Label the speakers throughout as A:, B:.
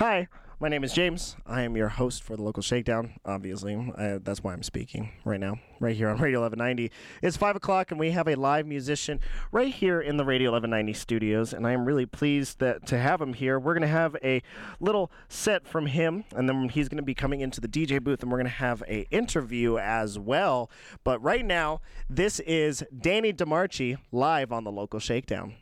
A: Hi, my name is James. I am your host for the local shakedown. Obviously, I, that's why I'm speaking right now, right here on Radio 1190. It's five o'clock, and we have a live musician right here in the Radio 1190 studios, and I am really pleased that to have him here. We're going to have a little set from him, and then he's going to be coming into the DJ booth, and we're going to have a interview as well. But right now, this is Danny DiMarchi live on the local shakedown.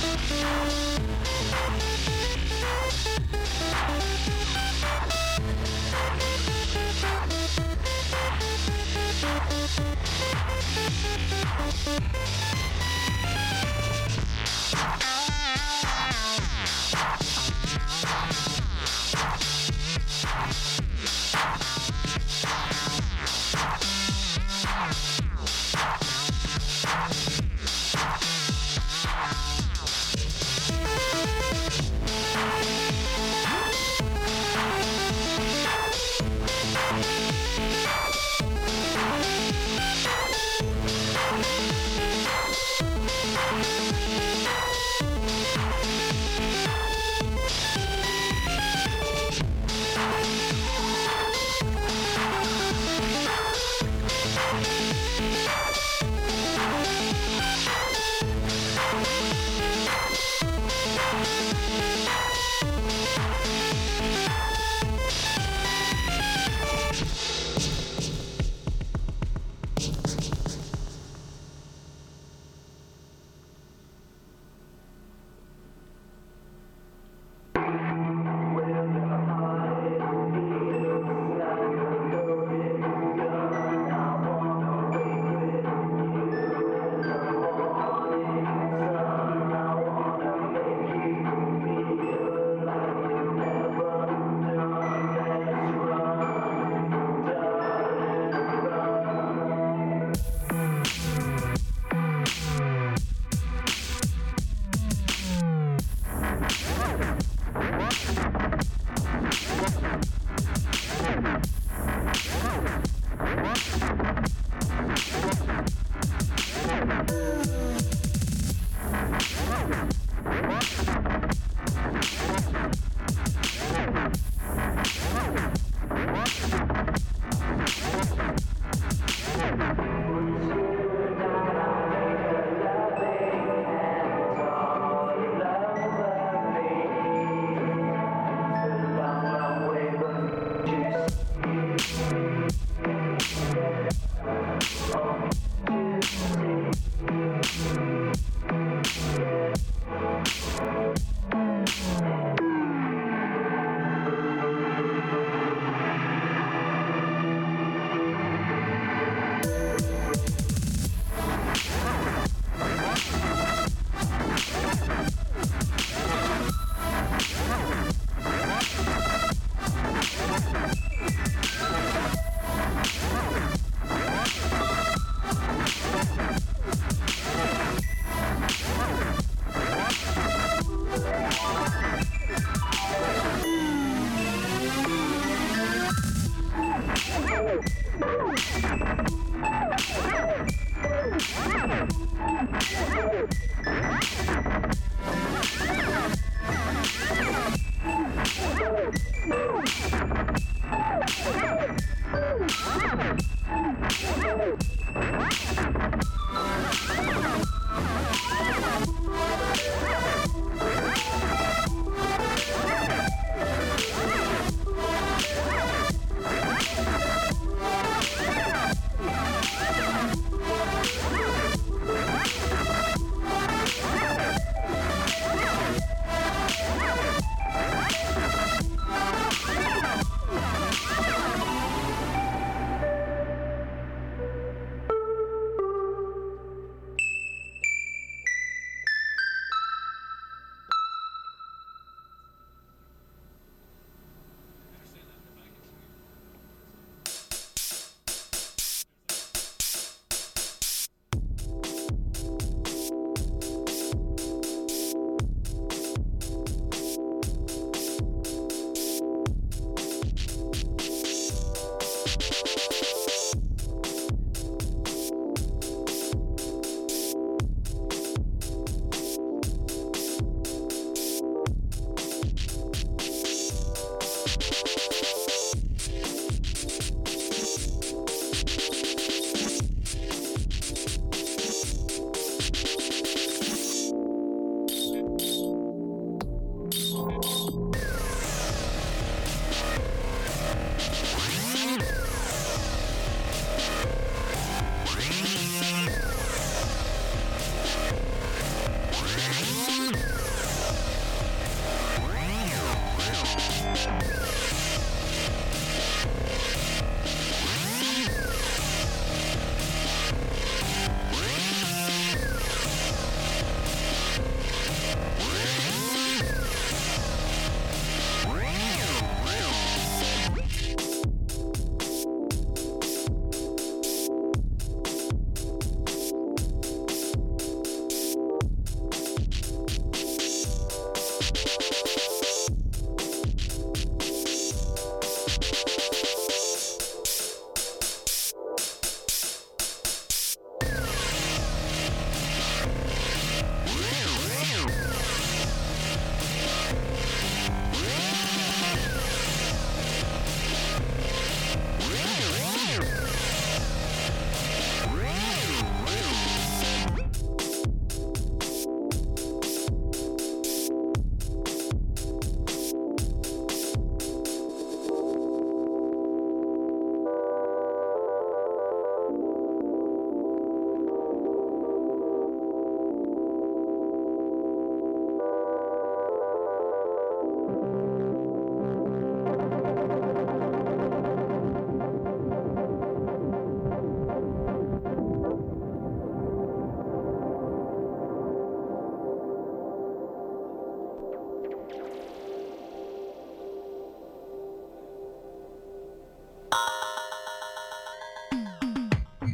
B: Thank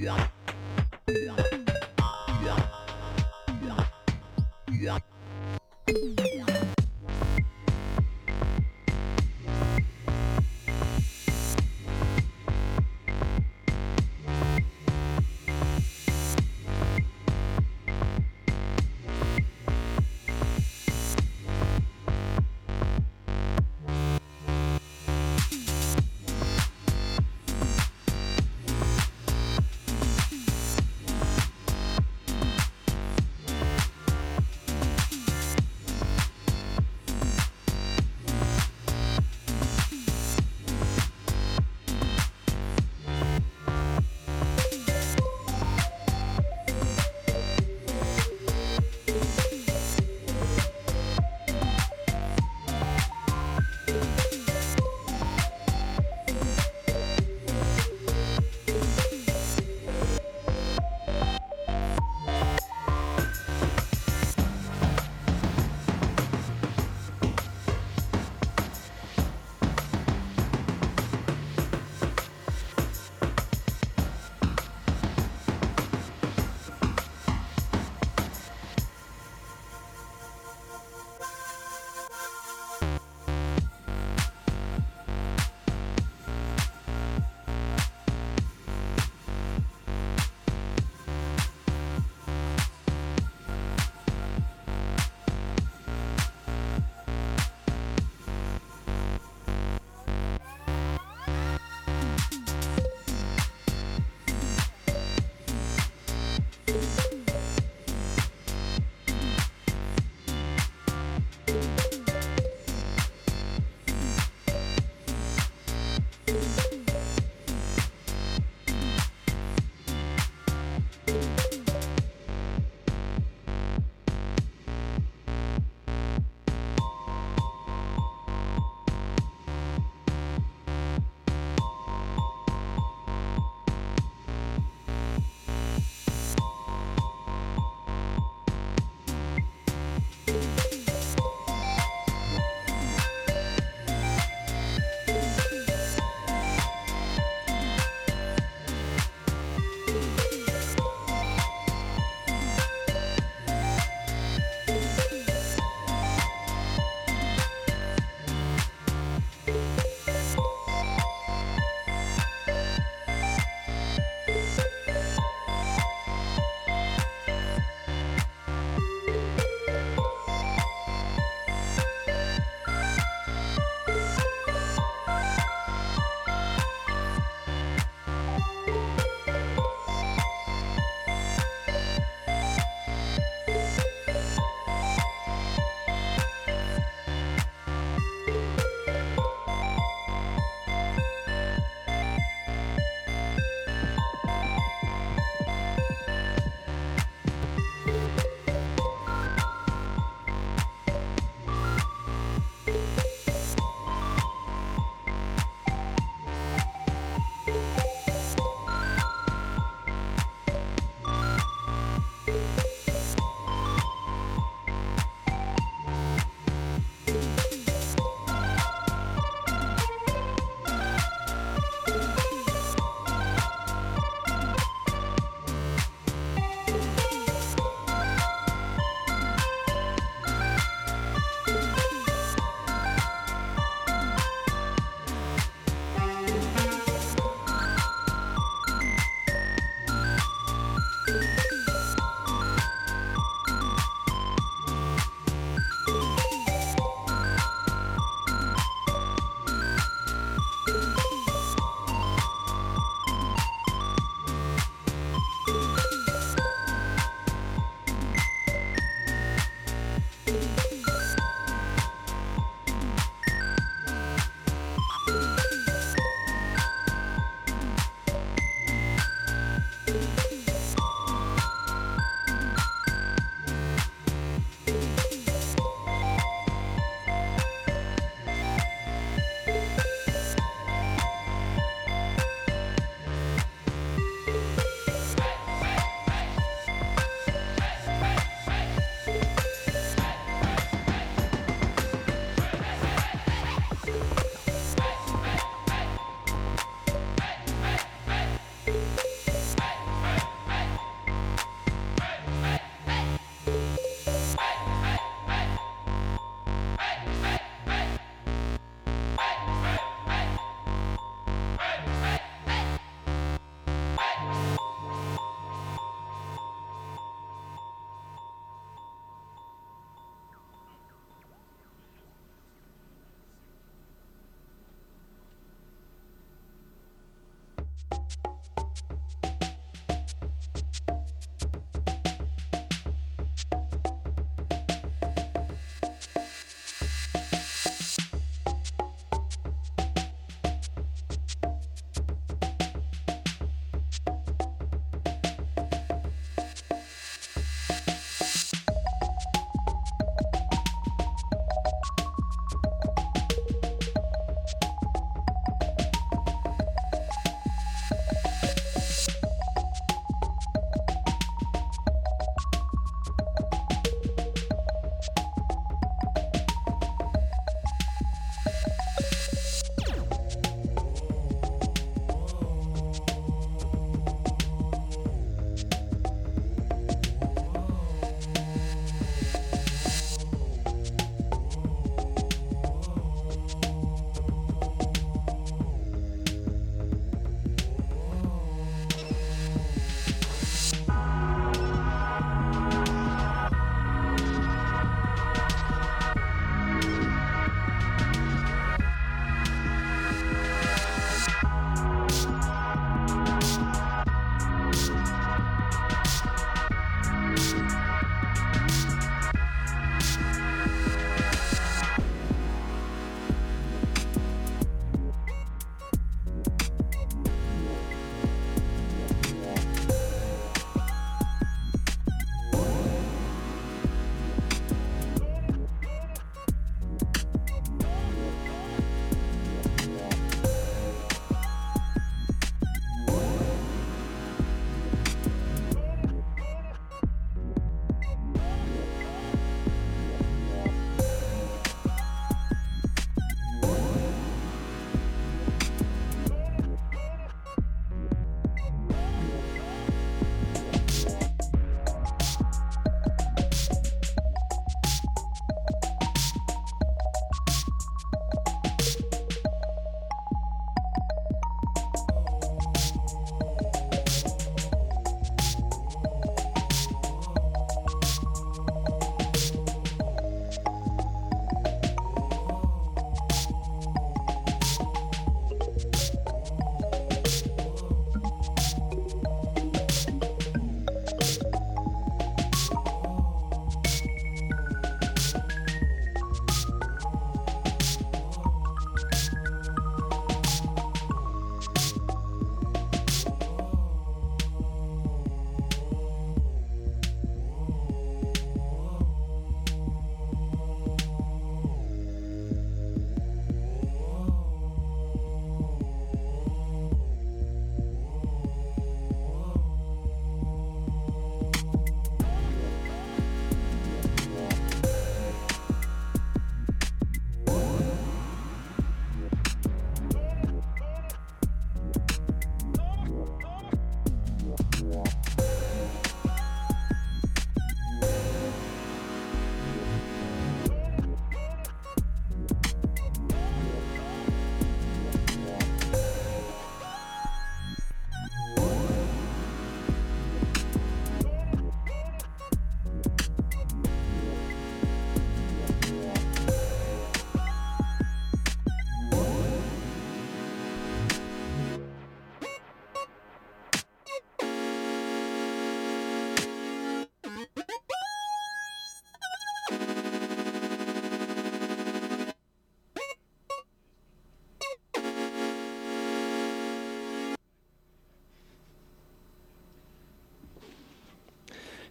B: 语啊。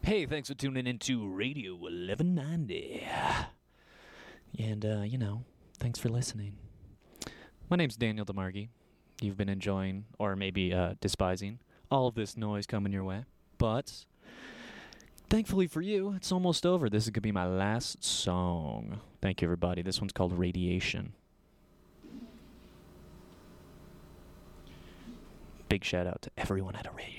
C: Hey, thanks for tuning into Radio 1190. And, uh, you know, thanks for listening. My name's Daniel DiMarchi. You've been enjoying, or maybe uh, despising, all of this noise coming your way. But, thankfully for you, it's almost over. This is going to be my last song. Thank you, everybody. This one's called Radiation. Big shout out to everyone at a Radio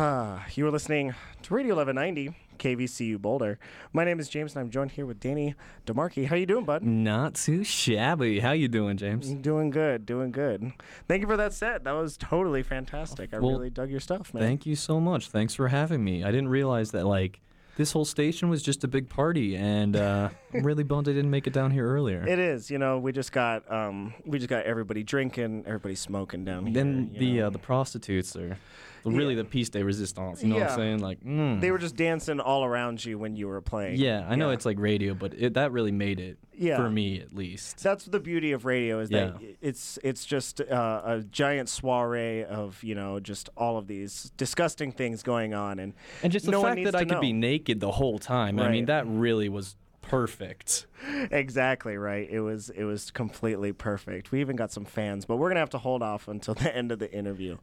A: Ah, you are listening to Radio 1190, KVCU Boulder. My name is James, and I'm joined here with Danny DiMarchi. How you doing, bud?
C: Not too shabby. How you doing, James?
A: Doing good, doing good. Thank you for that set. That was totally fantastic. I
C: Well,
A: really dug your stuff, man.
C: Thank you so much. Thanks for having me. I didn't realize that like this whole station was just a big party, and uh, I'm really bummed I didn't make it down here earlier.
A: It is, you know, we just got um, we just got everybody drinking, everybody smoking down here.
C: then the uh, the prostitutes are really
A: Yeah.
C: the piece de resistance. You know what I'm saying? Like, mm.
A: they were just dancing all around you when you were playing.
C: Yeah, I know
A: Yeah.
C: it's like radio, but it, that really made it
A: Yeah.
C: for me at least.
A: That's the beauty of radio is that it's it's just uh, a giant soiree of you know just all of these disgusting things going on and
C: And just the
A: no
C: fact that I
A: to
C: could be naked the whole time. I mean, that really was perfect.
A: exactly right. It was it was completely perfect. We even got some fans but we're gonna have to hold off until the end of the interview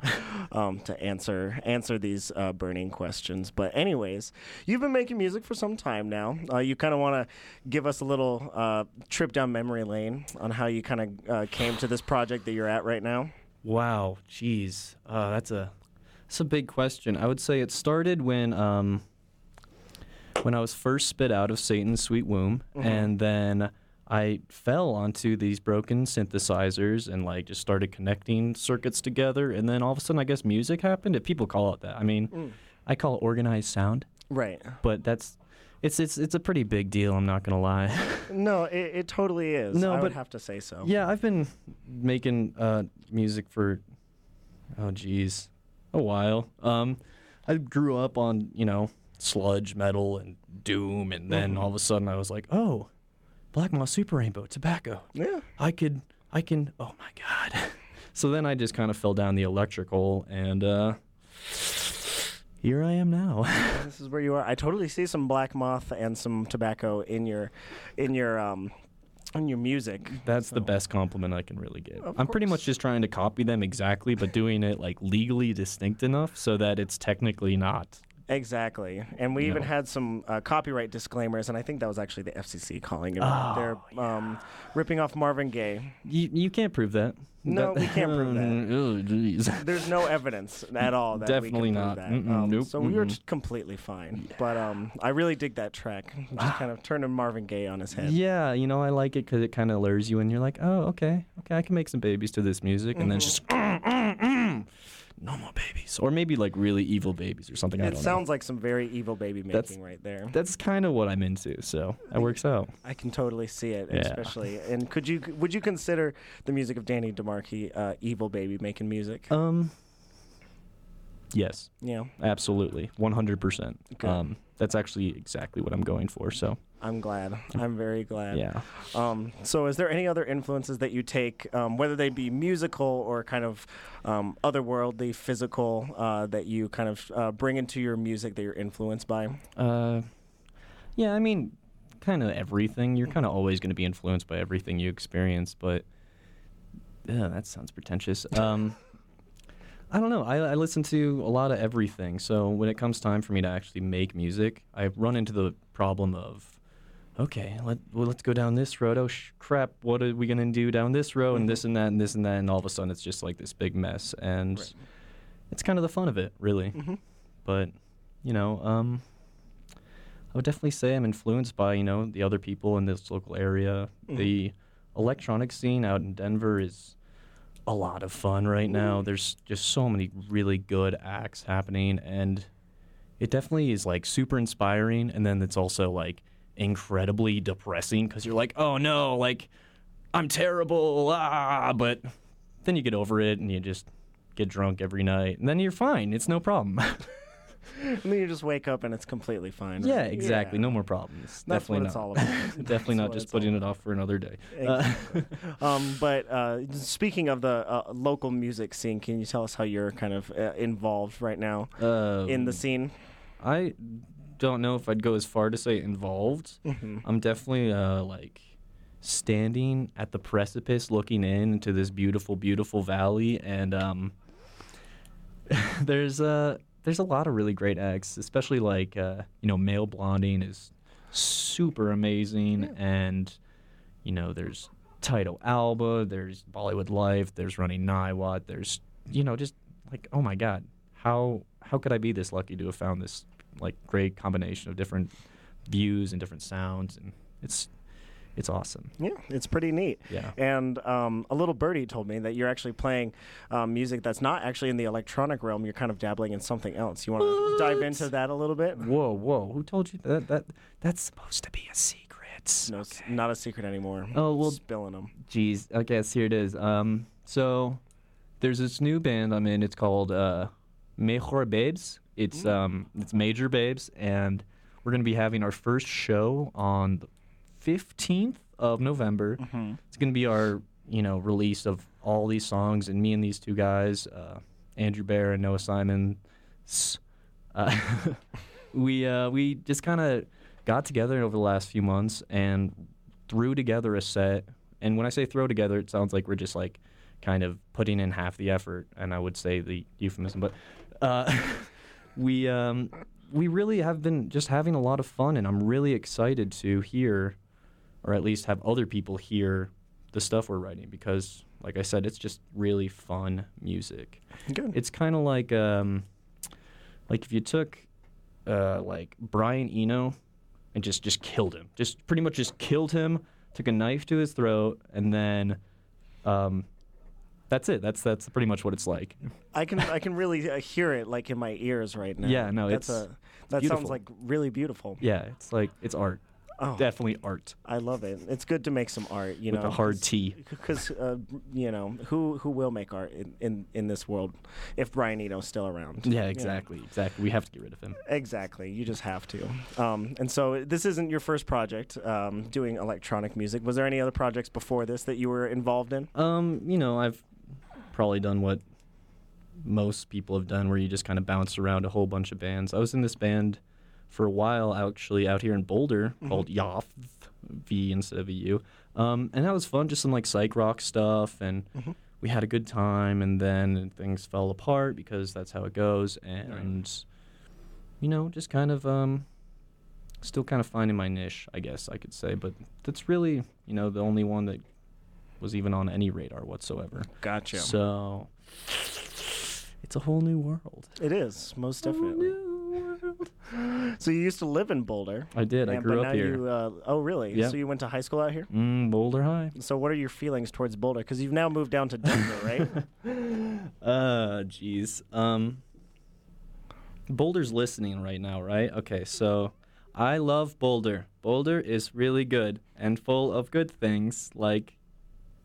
A: um, to answer answer these uh, burning questions. But anyways you've been making music for some time now. Uh, you kind of want to give us a little uh, trip down memory lane on how you kind of uh, came to this project that you're at right now.
C: Wow, jeez, uh, that's a that's a big question. I would say it started when um when I was first spit out of Satan's sweet womb,
A: Mhm.
C: and then I fell onto these broken synthesizers and like just started connecting circuits together, and then all of a sudden, I guess music happened. If people call it that, I mean,
A: Mm.
C: I call it organized sound,
A: right
C: but that's it's it's it's a pretty big deal. I'm not gonna lie.
A: No, it, it totally is.
C: No,
A: I would
C: but-
A: have to say so.
C: Yeah, I've been making uh, music for oh geez, a while. Um, I grew up on you know sludge metal and doom, and then
A: Mhm.
C: all of a sudden I was like, oh, Black Moth Super Rainbow tobacco.
A: Yeah.
C: I could, I can. Oh my god. so then I just kind of fell down the electrical, and uh, here I am now.
A: This is where you are. I totally see some black moth and some tobacco in your, in your um, in your music.
C: That's the best compliment I can really get.
A: Of
C: I'm pretty much just trying to copy them exactly, but doing it like legally distinct enough so that it's technically not.
A: Exactly, and we even had some uh, copyright disclaimers, and I think that was actually the FCC calling it.
C: Oh,
A: They're um, ripping off Marvin Gaye.
C: You, you can't prove that.
A: No,
C: That-
A: we can't prove that.
C: oh.
A: There's no evidence at all that
C: Definitely
A: we can
C: not.
A: that. Um,
C: nope,
A: So we were just completely fine. But um, I really dig that track. Just kind of turning Marvin Gaye on his head.
C: Yeah, you know, I like it because it kind of lures you and You're like, oh, okay, okay, I can make some babies to this music, and then it's just
A: Mm-hmm.
C: "Mm, mm, mm." No more babies, or maybe like really evil babies or something. I
A: It sounds like some very evil baby making
C: That's-
A: right there.
C: That's kind of what I'm into, so that works out.
A: I can totally see it,
C: Yeah.
A: especially. And could you would you consider the music of Danny DiMarchi uh, evil baby making music?
C: Um, yes,
A: know,
C: absolutely, 100. percent Um, that's actually exactly what I'm going for. So
A: I'm glad. I'm very glad.
C: yeah.
A: Um, so, is there any other influences that you take, um, whether they be musical or kind of um, otherworldly, physical, uh, that you kind of uh, bring into your music that you're influenced by?
C: Uh, yeah, I mean, kind of everything. You're kind of always going to be influenced by everything you experience, but yeah, that sounds pretentious. Um, I don't know. I, I listen to a lot of everything. So when it comes time for me to actually make music, I run into the problem of, okay, let well, let's go down this road. Oh sh- crap! What are we gonna do down this road and this and that and this and that? And all of a sudden, it's just like this big mess, and
A: Right.
C: it's kind of the fun of it, really
A: hmm
C: but you know um i would definitely say i'm influenced by you know the other people in this local area
A: Mhm.
C: the electronic scene out in denver is a lot of fun right now. There's just so many really good acts happening and it definitely is like super inspiring and then it's also like incredibly depressing because you're like oh no like i'm terrible ah but then you get over it and you just get drunk every night and then you're fine. It's no problem
A: And then you just wake up and it's completely fine.
C: Yeah, exactly.
A: Yeah.
C: No more problems.
A: That's
C: Definitely
A: what it's
C: not.
A: all about.
C: Definitely not just putting it off for another day. Uh,
A: um, but uh, speaking of the uh, local music scene, can you tell us how you're kind of uh, involved right now in the
C: um,
A: scene?
C: I don't know if I'd go as far to say involved.
A: Mhm.
C: I'm definitely uh, like standing at the precipice, looking in into this beautiful, beautiful valley, and um, there's uh, there's a lot of really great acts, especially like uh, you know, male blonding is super amazing, and you know, there's Tito Alba, there's Bollywood Life, there's Running Niwat, there's you know, just like oh my god, how how could I be this lucky to have found this like great combination of different views and different sounds? And it's it's awesome.
A: Yeah, it's pretty neat.
C: Yeah.
A: And um, a little birdie told me that you're actually playing um, music that's not actually in the electronic realm. You're kind of dabbling in something else. You want to dive into that a little bit?
C: Whoa, whoa! Who told you that? That that's supposed to be a secret.
A: No, it's not a secret anymore.
C: Oh, well-
A: spilling them.
C: Jeez. I guess here it is. Um, so there's this new band I'm in. It's called uh, Mejor Babes. It's um, it's Major Babes, and we're gonna be having our first show on the 15th of November. It's gonna be our you know release of all these songs, and me and these two guys, uh, Andrew Bear and Noah Simon. Uh, we uh, we just kind of got together over the last few months and threw together a set. And when I say throw together, it sounds like we're just like kind of putting in half the effort, and I would say the euphemism, but uh, we um, we really have been just having a lot of fun, and I'm really excited to hear, or at least have other people hear the stuff we're writing because, like I said, it's just really fun music.
A: Good.
C: It's kind of like um, like if you took uh, like Brian Eno and just just killed him, just pretty much just killed him, took a knife to his throat, and then um, that's it. That's that's pretty much what it's like.
A: I can I can really uh, hear it like in my ears right now.
C: Yeah, no,
A: that's
C: it's
A: a that
C: beautiful.
A: sounds like really beautiful.
C: Yeah, it's like it's art.
A: Oh,
C: Definitely art
A: I love it. It's good to make some art. You
C: with
A: know,
C: a hard T.
A: because uh, you know who who will make art in, in, in this world if Brian Eno's still around.
C: Yeah,
A: You know?
C: exactly, exactly. We have to get rid of him.
A: Exactly. You just have to. Um, and so this isn't your first project um, doing electronic music. Was there any other projects before this that you were involved in?
C: Um, you know, I've probably done what most people have done, where you just kind of bounce around a whole bunch of bands. I was in this band for a while, actually, out here in Boulder, called Yoth, V instead of a U, um, and that was fun. Just some like psych rock stuff, and we had a good time. And then things fell apart because that's how it goes. And you know, just kind of um, still kind of finding my niche, I guess I could say. But that's really, you know, the only one that was even on any radar whatsoever.
A: Gotcha.
C: So it's a whole new world.
A: it is most definitely.
C: World.
A: So you used to live in Boulder.
C: I did. I
A: and-
C: grew
A: but
C: up
A: now
C: here.
A: You, uh, oh, really?
C: Yeah.
A: So you went to high school out here?
C: Mm, Boulder High.
A: So what are your feelings towards Boulder? Because you've now moved down to Denver, right?
C: Uh, jeez. Um, Boulder's listening right now, right? Okay, so I love Boulder. Boulder is really good and full of good things like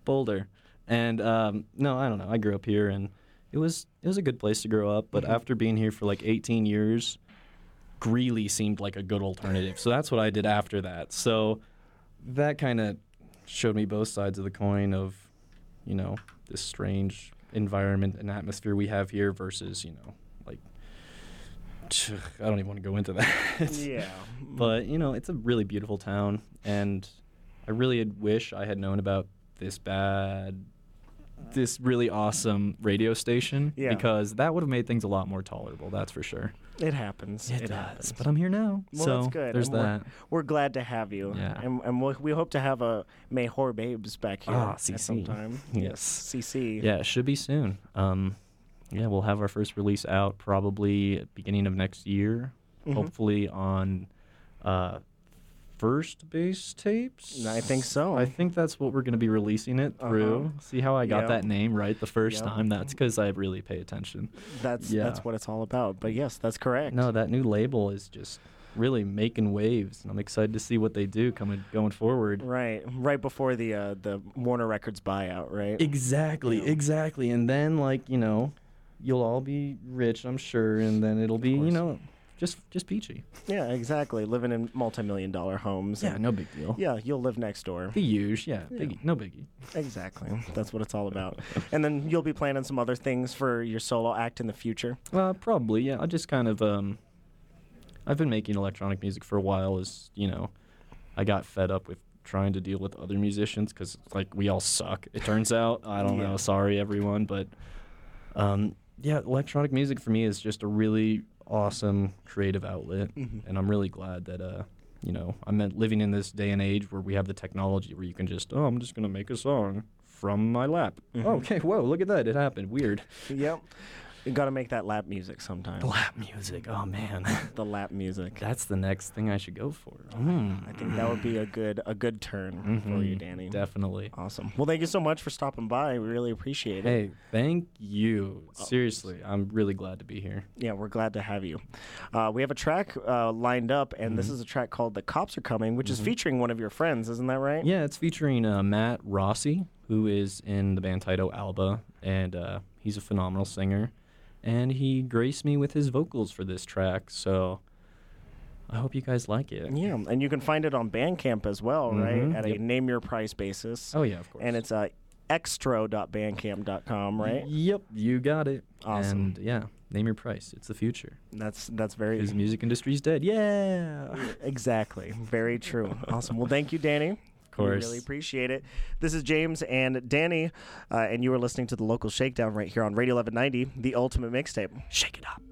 C: Boulder. And um, no, I don't know. I grew up here, and it was it was a good place to grow up. But mm-hmm. after being here for like 18 years, Greeley seemed like a good alternative. So that's what I did after that. So that kind of showed me both sides of the coin of, you know, this strange environment and atmosphere we have here versus, you know, like I don't even want to go into that.
A: yeah.
C: But, you know, it's a really beautiful town and I really had wish I had known about this bad this really awesome radio station
A: Yeah.
C: because that would have made things a lot more tolerable, that's for sure.
A: It happens.
C: It,
A: happens.
C: does. But I'm here now.
A: Well,
C: so
A: that's good.
C: there's
A: and we're-
C: that.
A: We're, glad to have you.
C: Yeah.
A: And, and we'll, we hope to have a Mejor Babes back here
C: Ah,
A: at
C: CC.
A: some time.
C: Yes.
A: CC.
C: Yeah, it should be soon. Um, yeah, we'll have our first release out probably at beginning of next year.
A: Mhm.
C: Hopefully on uh, first base tapes.
A: I think so.
C: I think that's what we're going to be releasing it through.
A: Uh-huh.
C: See how I got
A: Yep.
C: that name right the first
A: Yep.
C: time? That's because I really pay attention.
A: That's
C: Yeah.
A: that's what it's all about. But yes, that's correct.
C: No, that new label is just really making waves, and I'm excited to see what they do coming going forward.
A: Right, right before the uh, the Warner Records buyout, right?
C: Exactly,
A: Yeah.
C: exactly. And then like, you know, you'll all be rich, I'm sure, and then it'll be, you know, just just peachy.
A: Yeah, exactly. Living in multi-million dollar homes.
C: Yeah, no big deal.
A: Yeah, you'll live next door.
C: The huge, yeah,
A: Yeah.
C: biggie, no biggie.
A: Exactly. That's what it's all about. and then you'll be planning some other things for your solo act in the future.
C: Uh, probably, yeah. I just kind of um, I've been making electronic music for a while. As you know, I got fed up with trying to deal with other musicians because like we all suck. It turns out. I don't
A: Yeah.
C: know. Sorry, everyone, but um, yeah, electronic music for me is just a really awesome creative outlet,
A: Mhm.
C: and I'm really glad that uh, you know, I'm living in this day and age where we have the technology where you can just, oh, I'm just gonna make a song from my lap.
A: Mhm.
C: Oh, okay, whoa, look at that, it happened. Weird.
A: Yep. You got to make that lap music sometime.
C: Lap music. Oh man,
A: the lap music.
C: that's the next thing I should go for. Mm.
A: I think that would be a good a good turn for you,
C: Mhm,
A: Danny.
C: Definitely.
A: Awesome. Well, thank you so much for stopping by. We really appreciate it.
C: Hey, thank you.
A: Oh.
C: Seriously, I'm really glad to be here.
A: Yeah, we're glad to have you. Uh, we have a track uh, lined up, and this
C: Mhm.
A: is a track called "The Cops Are Coming," which is
C: Mhm.
A: featuring one of your friends. Isn't that right?
C: Yeah, it's featuring uh, Matt Rossi, who is in the band Taito Alba, and uh, he's a phenomenal singer. And he graced me with his vocals for this track, so I hope you guys like it.
A: Yeah, and you can find it on Bandcamp as well, right?
C: Mhm,
A: At a name your price basis.
C: Oh yeah, of course.
A: and it's uh, extro.bandcamp.com, right?
C: Yep, you got it.
A: Awesome.
C: And yeah, name your price. It's the future.
A: That's that's very
C: the music industry's dead. Yeah.
A: exactly very true. Awesome. Well, thank you, Danny.
C: Course.
A: We really appreciate it. This is James and Danny, uh, and you are listening to the local shakedown right here on Radio 1190, the ultimate mixtape.
C: Shake it up.